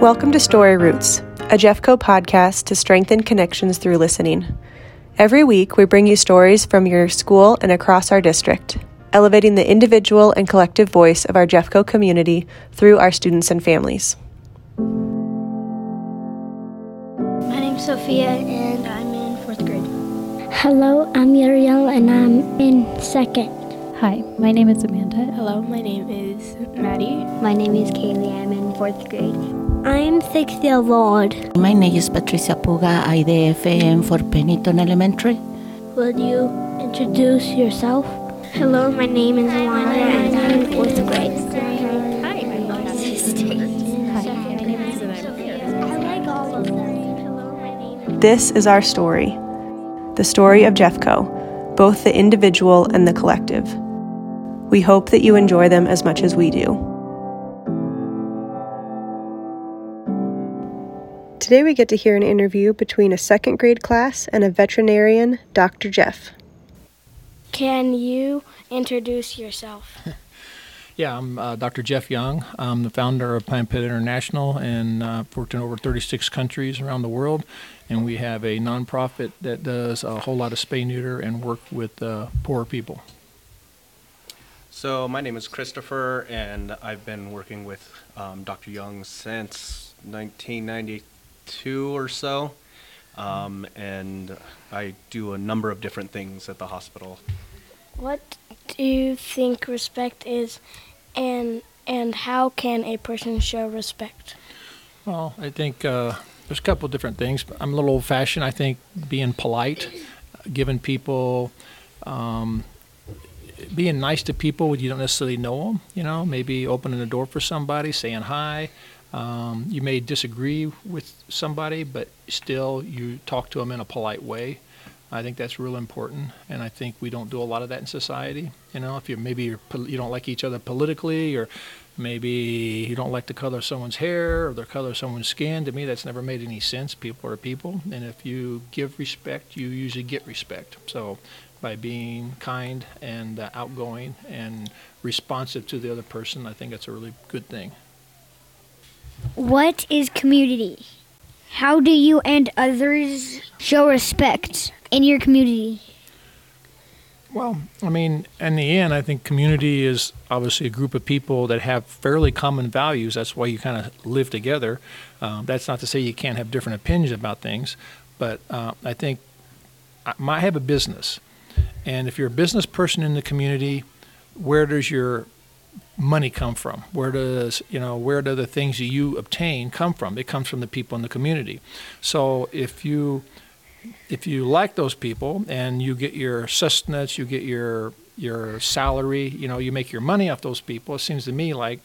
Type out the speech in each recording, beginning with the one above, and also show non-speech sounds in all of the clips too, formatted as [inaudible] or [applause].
Welcome to Story Roots, a Jeffco podcast to strengthen connections through listening. Every week, we bring you stories from your school and across our district, elevating the individual and collective voice of our Jeffco community through our students and families. My name's Sophia, and I'm in fourth grade. Hello, I'm Uriel, and I'm in second. Hi, my name is Amanda. Hello, my name is Maddie. My name is Kaylee. I'm in fourth grade. I'm six years old. My name is Patricia Puga, IDFM for Pennington Elementary. Will you introduce yourself? Hello, my name is Alana, and I'm in fourth grade. Hi, my name is I like all of them. Hello, hi name and This is our story the story of Jeffco, both the individual and the collective. We hope that you enjoy them as much as we do. Today, we get to hear an interview between a second grade class and a veterinarian, Dr. Jeff. Can you introduce yourself? [laughs] Yeah, I'm uh, Dr. Jeff Young. I'm the founder of Planned Pet International and uh, worked in over 36 countries around the world. And we have a nonprofit that does a whole lot of spay neuter and work with uh, poor people. So my name is Christopher, and I've been working with um, Dr. Young since 1992 or so. Um, and I do a number of different things at the hospital. What do you think respect is, and and how can a person show respect? Well, I think uh, there's a couple of different things. I'm a little old fashioned. I think being polite, giving people, um, being nice to people when you don't necessarily know them. You know, maybe opening the door for somebody, saying hi. Um, you may disagree with somebody, but still you talk to them in a polite way. I think that's real important, and I think we don't do a lot of that in society. You know, if you maybe you're, you don't like each other politically, or maybe you don't like the color of someone's hair or the color of someone's skin. To me, that's never made any sense. People are people, and if you give respect, you usually get respect. So, by being kind and uh, outgoing and responsive to the other person, I think that's a really good thing. What is community? How do you and others show respect in your community? Well, I mean, in the end, I think community is obviously a group of people that have fairly common values. That's why you kind of live together. Um, that's not to say you can't have different opinions about things, but uh, I think I might have a business, and if you're a business person in the community, where does your money come from? Where does you know where do the things you obtain come from? It comes from the people in the community. So if you if you like those people and you get your sustenance, you get your your salary, you know, you make your money off those people. It seems to me like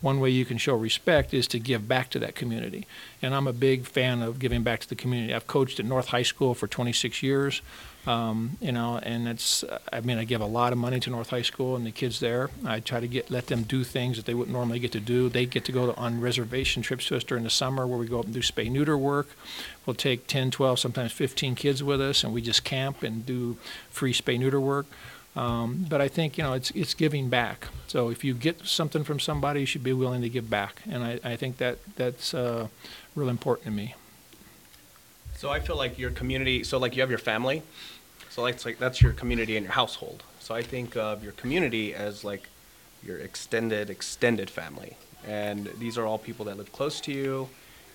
one way you can show respect is to give back to that community. And I'm a big fan of giving back to the community. I've coached at North High School for 26 years, um, you know, and it's, I mean, I give a lot of money to North High School and the kids there. I try to get, let them do things that they wouldn't normally get to do. They get to go to, on reservation trips to us during the summer where we go up and do spay neuter work. We'll take 10, 12, sometimes 15 kids with us and we just camp and do free spay neuter work. Um, but I think you know it's it's giving back. So if you get something from somebody, you should be willing to give back, and I, I think that that's uh, real important to me. So I feel like your community. So like you have your family. So like, like that's your community and your household. So I think of your community as like your extended extended family, and these are all people that live close to you.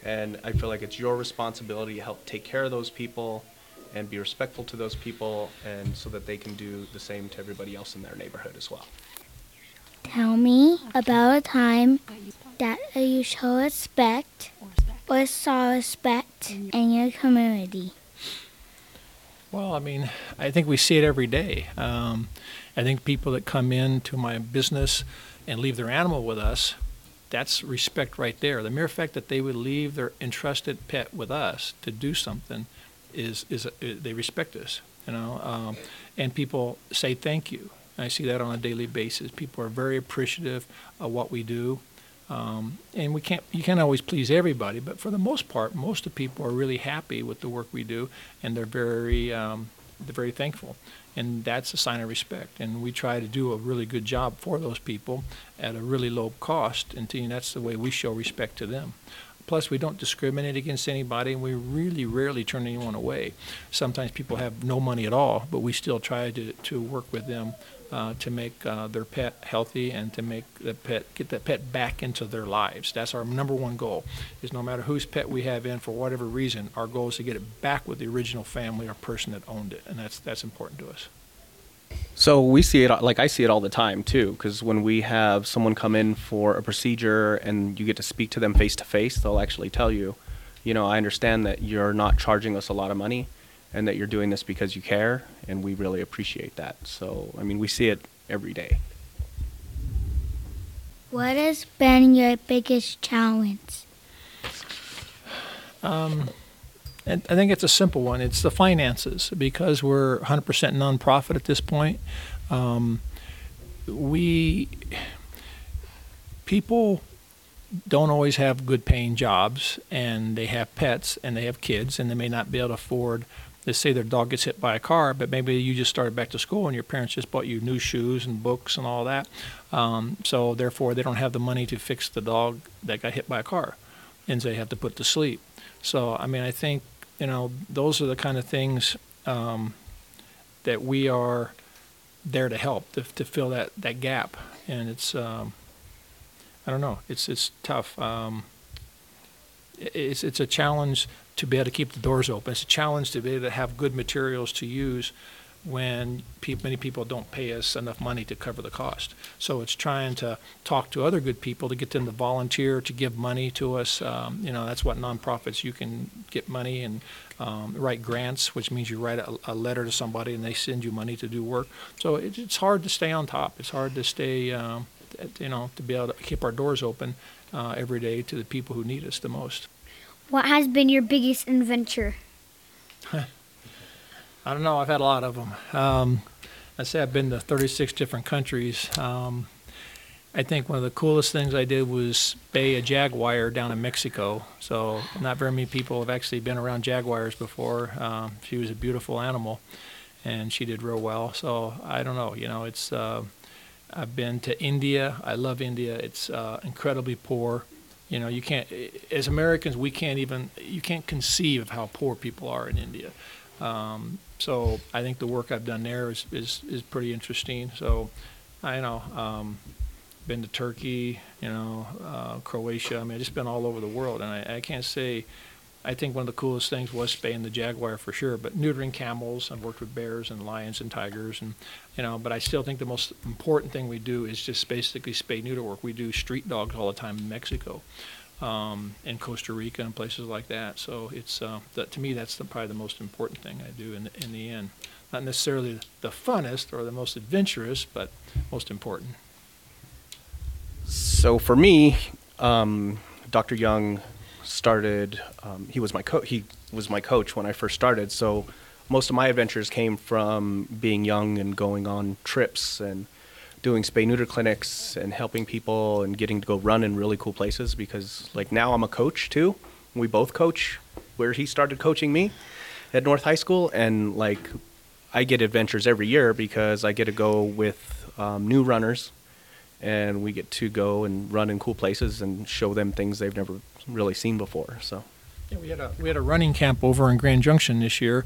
And I feel like it's your responsibility to help take care of those people and be respectful to those people and so that they can do the same to everybody else in their neighborhood as well. Tell me about a time that you show respect or saw respect in your community. Well, I mean, I think we see it every day. Um, I think people that come in to my business and leave their animal with us, that's respect right there. The mere fact that they would leave their entrusted pet with us to do something is is they respect us, you know, um, and people say thank you. I see that on a daily basis. People are very appreciative of what we do, um, and we can't you can't always please everybody, but for the most part, most of people are really happy with the work we do, and they're very um, they're very thankful, and that's a sign of respect. And we try to do a really good job for those people at a really low cost, and to, that's the way we show respect to them. plus we don't discriminate against anybody, and we really rarely turn anyone away. Sometimes people have no money at all, but we still try to, to work with them uh, to make uh, their pet healthy and to make the pet get that pet back into their lives. That's our number one goal. Is no matter whose pet we have in for whatever reason, our goal is to get it back with the original family or person that owned it, and that's that's important to us. So we see it like I see it all the time too, because when we have someone come in for a procedure and you get to speak to them face to face, they'll actually tell you, you know, I understand that you're not charging us a lot of money, and that you're doing this because you care, and we really appreciate that. So I mean, we see it every day. What has been your biggest challenge? Um, and I think it's a simple one. It's the finances because we're 100% nonprofit at this point. Um, we people don't always have good paying jobs and they have pets and they have kids and they may not be able to afford let's say their dog gets hit by a car but maybe you just started back to school and your parents just bought you new shoes and books and all that um, so therefore they don't have the money to fix the dog that got hit by a car and they have to put to sleep so i mean i think you know, those are the kind of things um, that we are there to help to, to fill that, that gap. And it's, um, I don't know, it's it's tough. Um, it's it's a challenge to be able to keep the doors open. It's a challenge to be able to have good materials to use when pe- many people don't pay us enough money to cover the cost. So it's trying to talk to other good people to get them to volunteer to give money to us. Um, you know, that's what nonprofits you can get money and um, write grants, which means you write a, a, letter to somebody and they send you money to do work. So it, it's hard to stay on top. It's hard to stay, um, you know, to be able to keep our doors open uh, every day to the people who need us the most. What has been your biggest adventure? [laughs] I don't know. I've had a lot of them. Um, I say I've been to 36 different countries. Um, I think one of the coolest things I did was bay a jaguar down in Mexico. So not very many people have actually been around jaguars before. Um, she was a beautiful animal, and she did real well. So I don't know. You know, it's. Uh, I've been to India. I love India. It's uh, incredibly poor. You know, you can't. As Americans, we can't even. You can't conceive of how poor people are in India. Um, so I think the work I've done there is, is, is pretty interesting. So I know, um, been to Turkey, you know, uh, Croatia. I mean, I've just been all over the world, and I, I can't say. I think one of the coolest things was spaying the jaguar for sure, but neutering camels. I've worked with bears and lions and tigers, and you know. But I still think the most important thing we do is just basically spay neuter work. We do street dogs all the time in Mexico um, in Costa Rica and places like that. So it's uh, that, to me that's the, probably the most important thing I do in the, in the end. Not necessarily the funnest or the most adventurous, but most important. So for me, um, Dr. Young started. Um, he was my co- he was my coach when I first started. So most of my adventures came from being young and going on trips and doing spay neuter clinics and helping people and getting to go run in really cool places because like now I'm a coach too. We both coach where he started coaching me at North High School and like I get adventures every year because I get to go with um, new runners and we get to go and run in cool places and show them things they've never really seen before. So yeah, we had a we had a running camp over in Grand Junction this year,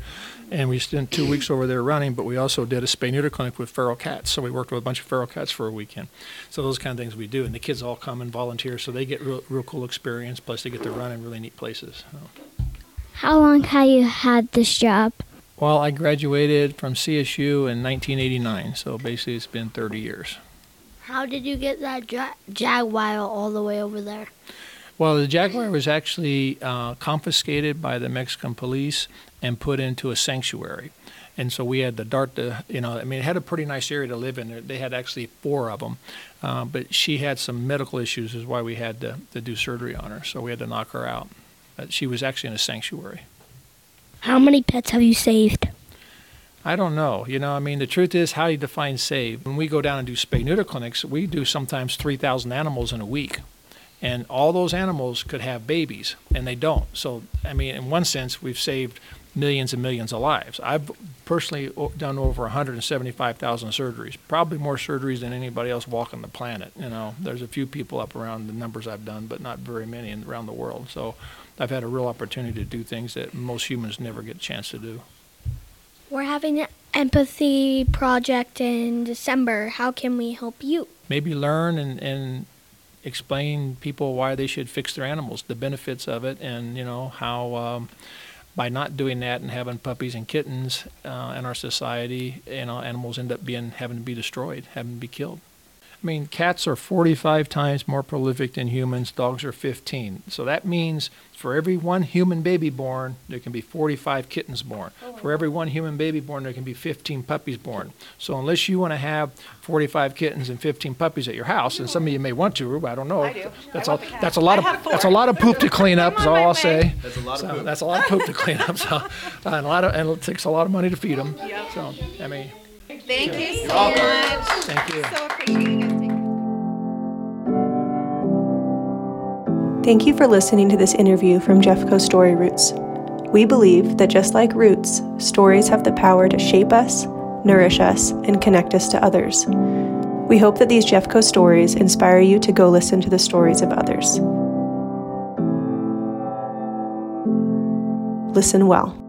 and we spent two weeks over there running. But we also did a spay neuter clinic with feral cats. So we worked with a bunch of feral cats for a weekend. So those kind of things we do, and the kids all come and volunteer, so they get real, real cool experience. Plus, they get to run in really neat places. So. How long have you had this job? Well, I graduated from CSU in 1989, so basically it's been 30 years. How did you get that ja- jaguar all the way over there? Well, the Jaguar was actually uh, confiscated by the Mexican police and put into a sanctuary. And so we had to dart the, you know, I mean, it had a pretty nice area to live in. They had actually four of them. Uh, but she had some medical issues, is why we had to, to do surgery on her. So we had to knock her out. But she was actually in a sanctuary. How many pets have you saved? I don't know. You know, I mean, the truth is, how do you define save? When we go down and do spay neuter clinics, we do sometimes 3,000 animals in a week and all those animals could have babies and they don't so i mean in one sense we've saved millions and millions of lives. I've personally done over 175,000 surgeries, probably more surgeries than anybody else walking the planet. You know, there's a few people up around the numbers I've done, but not very many in, around the world. So I've had a real opportunity to do things that most humans never get a chance to do. We're having an empathy project in December. How can we help you? maybe learn and, and explain people why they should fix their animals, the benefits of it, and you know how um, by not doing that and having puppies and kittens uh, in our society, you know, animals end up being having to be destroyed, having to be killed. I mean, cats are 45 times more prolific than humans. Dogs are 15. So that means for every one human baby born, there can be 45 kittens born. For every one human baby born, there can be 15 puppies born. So unless you want to have 45 kittens and 15 puppies at your house, and some of you may want to, I don't know. I do. That's I a want that's a lot I of have that's a lot of poop to clean up. [laughs] Is all I'll say. That's a lot of poop. that's a lot of poop to clean up. So uh, and a lot of and it takes a lot of money to feed them. So I mean, Thank you so much. thank you. So appreciate Thank you for listening to this interview from Jeffco Story Roots. We believe that just like roots, stories have the power to shape us, nourish us, and connect us to others. We hope that these Jeffco stories inspire you to go listen to the stories of others. Listen well.